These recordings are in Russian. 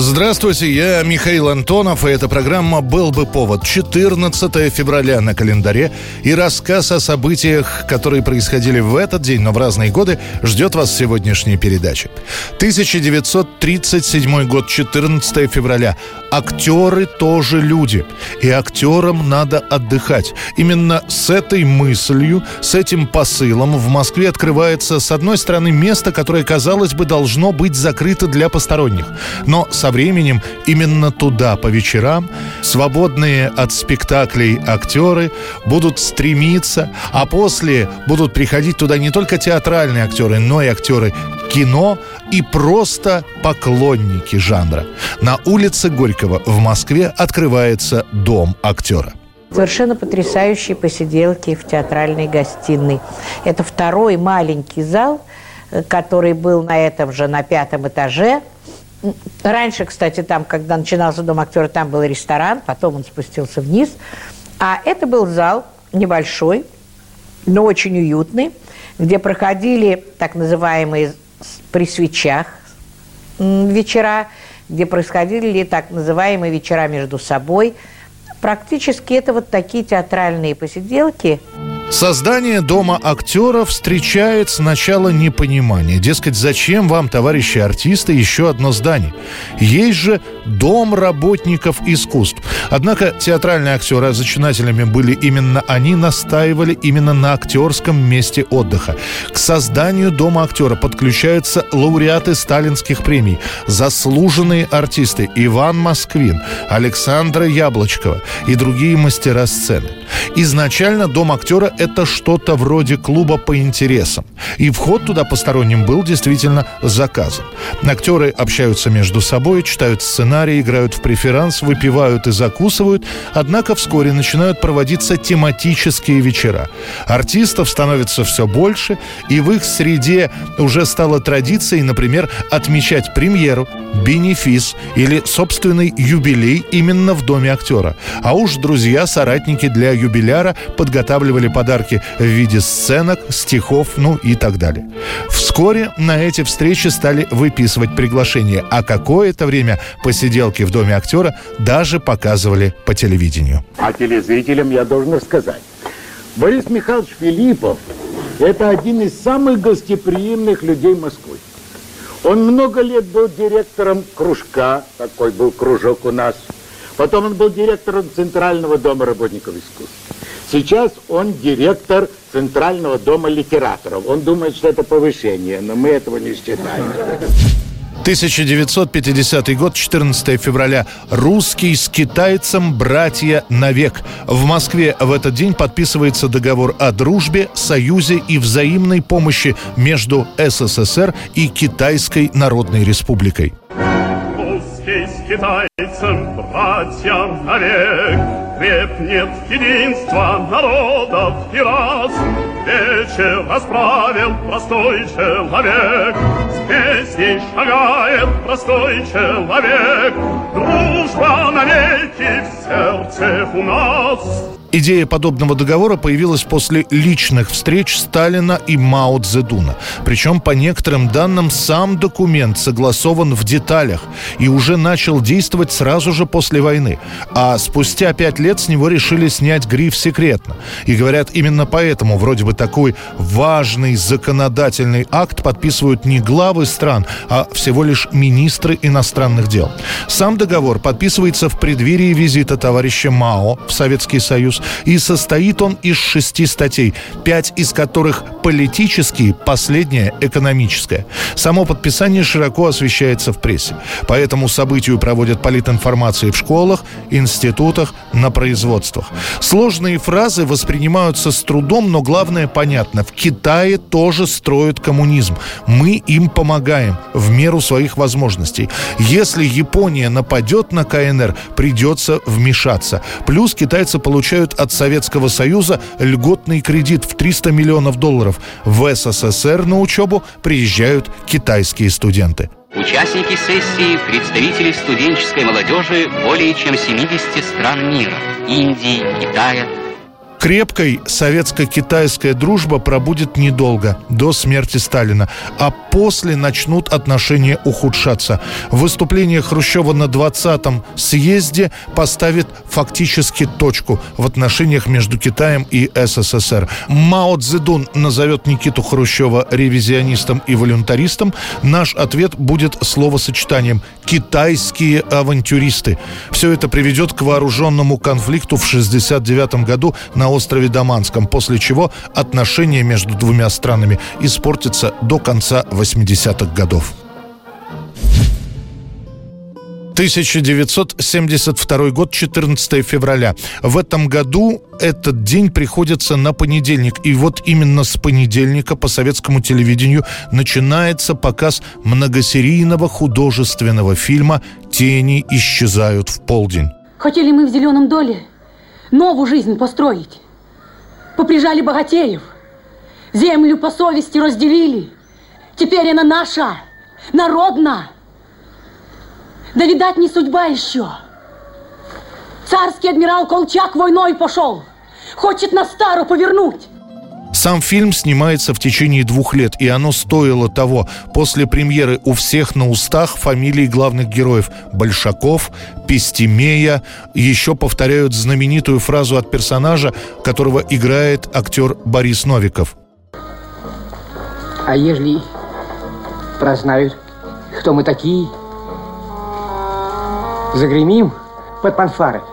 Здравствуйте, я Михаил Антонов, и эта программа «Был бы повод». 14 февраля на календаре, и рассказ о событиях, которые происходили в этот день, но в разные годы, ждет вас в сегодняшней передаче. 1937 год, 14 февраля. Актеры тоже люди, и актерам надо отдыхать. Именно с этой мыслью, с этим посылом в Москве открывается, с одной стороны, место, которое, казалось бы, должно быть закрыто для посторонних. Но с со временем именно туда по вечерам свободные от спектаклей актеры будут стремиться, а после будут приходить туда не только театральные актеры, но и актеры кино и просто поклонники жанра. На улице Горького в Москве открывается Дом актера. Совершенно потрясающие посиделки в театральной гостиной. Это второй маленький зал, э, который был на этом же, на пятом этаже – Раньше, кстати, там, когда начинался Дом актера, там был ресторан, потом он спустился вниз. А это был зал небольшой, но очень уютный, где проходили так называемые при свечах вечера, где происходили так называемые вечера между собой. Практически это вот такие театральные посиделки – Создание Дома актера встречает сначала непонимание. Дескать, зачем вам, товарищи артисты, еще одно здание? Есть же Дом работников искусств. Однако театральные актеры, зачинателями были именно они, настаивали именно на актерском месте отдыха. К созданию Дома актера подключаются лауреаты сталинских премий, заслуженные артисты Иван Москвин, Александра Яблочкова и другие мастера сцены. Изначально Дом актера это что-то вроде клуба по интересам. И вход туда посторонним был действительно заказан. Актеры общаются между собой, читают сценарии, играют в преферанс, выпивают и закусывают, однако вскоре начинают проводиться тематические вечера. Артистов становится все больше, и в их среде уже стала традицией, например, отмечать премьеру, бенефис или собственный юбилей именно в доме актера. А уж друзья, соратники для юбиляра подготавливали подарки в виде сценок, стихов, ну и так далее. Вскоре на эти встречи стали выписывать приглашения, а какое-то время посиделки в доме актера даже показывали по телевидению. А телезрителям я должен рассказать. Борис Михайлович Филиппов – это один из самых гостеприимных людей Москвы. Он много лет был директором кружка, такой был кружок у нас. Потом он был директором Центрального дома работников искусств. Сейчас он директор Центрального дома литераторов. Он думает, что это повышение, но мы этого не считаем. 1950 год, 14 февраля. Русский с китайцем братья навек. В Москве в этот день подписывается договор о дружбе, союзе и взаимной помощи между СССР и Китайской Народной Республикой. Русский с китайцем братья навек Крепнет единство народов и раз Вечер расправил простой человек песней шагает простой человек. Дружба навеки в сердце у нас. Идея подобного договора появилась после личных встреч Сталина и Мао Цзэдуна. Причем, по некоторым данным, сам документ согласован в деталях и уже начал действовать сразу же после войны. А спустя пять лет с него решили снять гриф «секретно». И говорят, именно поэтому вроде бы такой важный законодательный акт подписывают не главы стран, а всего лишь министры иностранных дел. Сам договор подписывается в преддверии визита товарища Мао в Советский Союз и состоит он из шести статей, пять из которых политические, последняя экономическая. Само подписание широко освещается в прессе. По этому событию проводят политинформации в школах, институтах, на производствах. Сложные фразы воспринимаются с трудом, но главное понятно. В Китае тоже строят коммунизм. Мы им помогаем в меру своих возможностей. Если Япония нападет на КНР придется вмешаться. Плюс китайцы получают от Советского Союза льготный кредит в 300 миллионов долларов. В СССР на учебу приезжают китайские студенты. Участники сессии – представители студенческой молодежи более чем 70 стран мира – Индии, Китая, Крепкой советско-китайская дружба пробудет недолго, до смерти Сталина, а после начнут отношения ухудшаться. Выступление Хрущева на 20-м съезде поставит фактически точку в отношениях между Китаем и СССР. Мао Цзэдун назовет Никиту Хрущева ревизионистом и волюнтаристом. Наш ответ будет словосочетанием «китайские авантюристы». Все это приведет к вооруженному конфликту в 1969 году на острове Даманском, после чего отношения между двумя странами испортятся до конца 80-х годов. 1972 год, 14 февраля. В этом году этот день приходится на понедельник. И вот именно с понедельника по советскому телевидению начинается показ многосерийного художественного фильма «Тени исчезают в полдень». Хотели мы в зеленом доле новую жизнь построить. Поприжали богатеев, землю по совести разделили. Теперь она наша, народна. Да, видать, не судьба еще. Царский адмирал Колчак войной пошел. Хочет на стару повернуть. Сам фильм снимается в течение двух лет, и оно стоило того. После премьеры у всех на устах фамилии главных героев Большаков, Пестемея. Еще повторяют знаменитую фразу от персонажа, которого играет актер Борис Новиков. А ежели прознают, кто мы такие, загремим под панфары –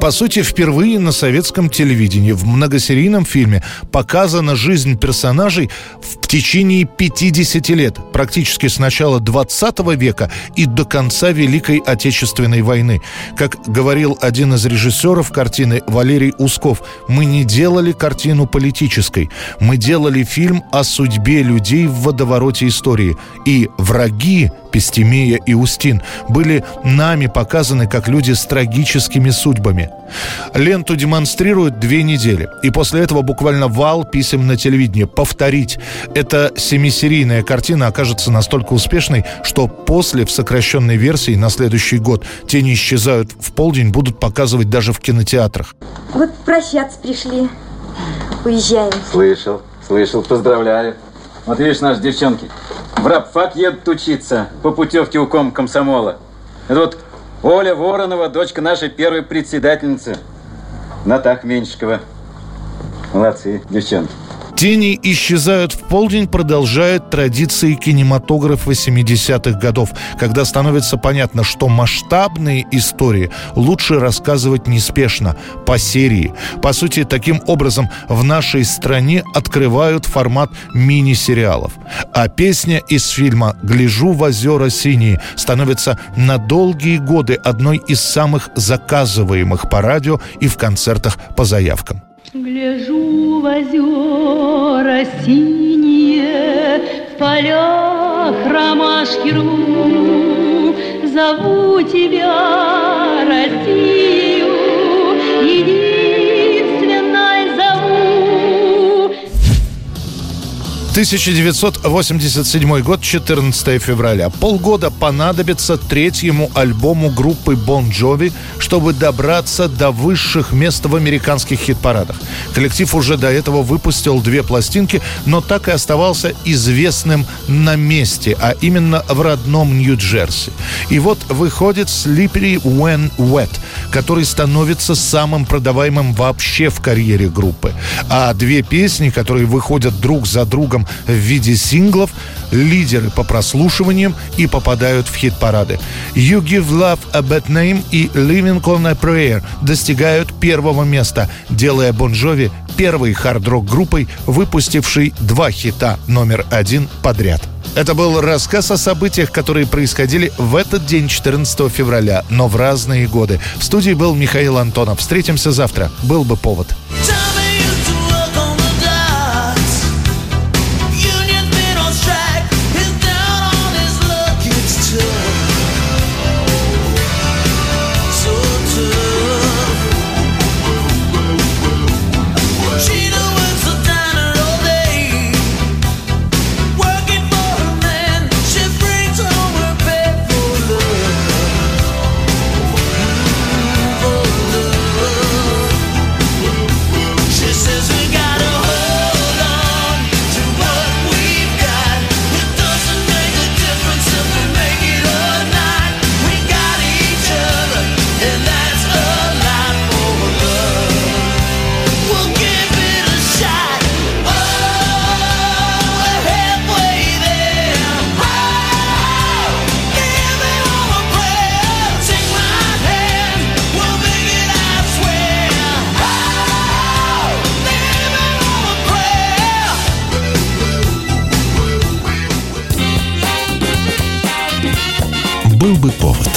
по сути, впервые на советском телевидении в многосерийном фильме показана жизнь персонажей в течение 50 лет, практически с начала 20 века и до конца Великой Отечественной войны. Как говорил один из режиссеров картины Валерий Усков, мы не делали картину политической, мы делали фильм о судьбе людей в водовороте истории. И враги Пестемея и Устин были нами показаны как люди с трагическими судьбами. Ленту демонстрируют две недели. И после этого буквально вал писем на телевидении. Повторить. Эта семисерийная картина окажется настолько успешной, что после в сокращенной версии на следующий год «Тени исчезают в полдень» будут показывать даже в кинотеатрах. Вот прощаться пришли. Уезжаем. Слышал, слышал. Поздравляю. Вот видишь, наши девчонки, в рабфак едут учиться по путевке у ком комсомола. Это вот Оля Воронова, дочка нашей первой председательницы. Натах Меньшикова. Молодцы, девчонки. Тени исчезают в полдень продолжает традиции кинематографа 70-х годов, когда становится понятно, что масштабные истории лучше рассказывать неспешно, по серии. По сути, таким образом в нашей стране открывают формат мини-сериалов. А песня из фильма «Гляжу в озера синие» становится на долгие годы одной из самых заказываемых по радио и в концертах по заявкам. Гляжу в озера синие, В полях ромашки рву, Зову тебя, Россию, 1987 год, 14 февраля. Полгода понадобится третьему альбому группы Bon Jovi, чтобы добраться до высших мест в американских хит-парадах. Коллектив уже до этого выпустил две пластинки, но так и оставался известным на месте, а именно в родном Нью-Джерси. И вот выходит Slippery When Wet, который становится самым продаваемым вообще в карьере группы. А две песни, которые выходят друг за другом альбом в виде синглов, лидеры по прослушиваниям и попадают в хит-парады. You Give Love a Bad Name и Living on a Prayer достигают первого места, делая Бон Джови первой хард-рок группой, выпустившей два хита номер один подряд. Это был рассказ о событиях, которые происходили в этот день, 14 февраля, но в разные годы. В студии был Михаил Антонов. Встретимся завтра. Был бы повод. Был бы повод.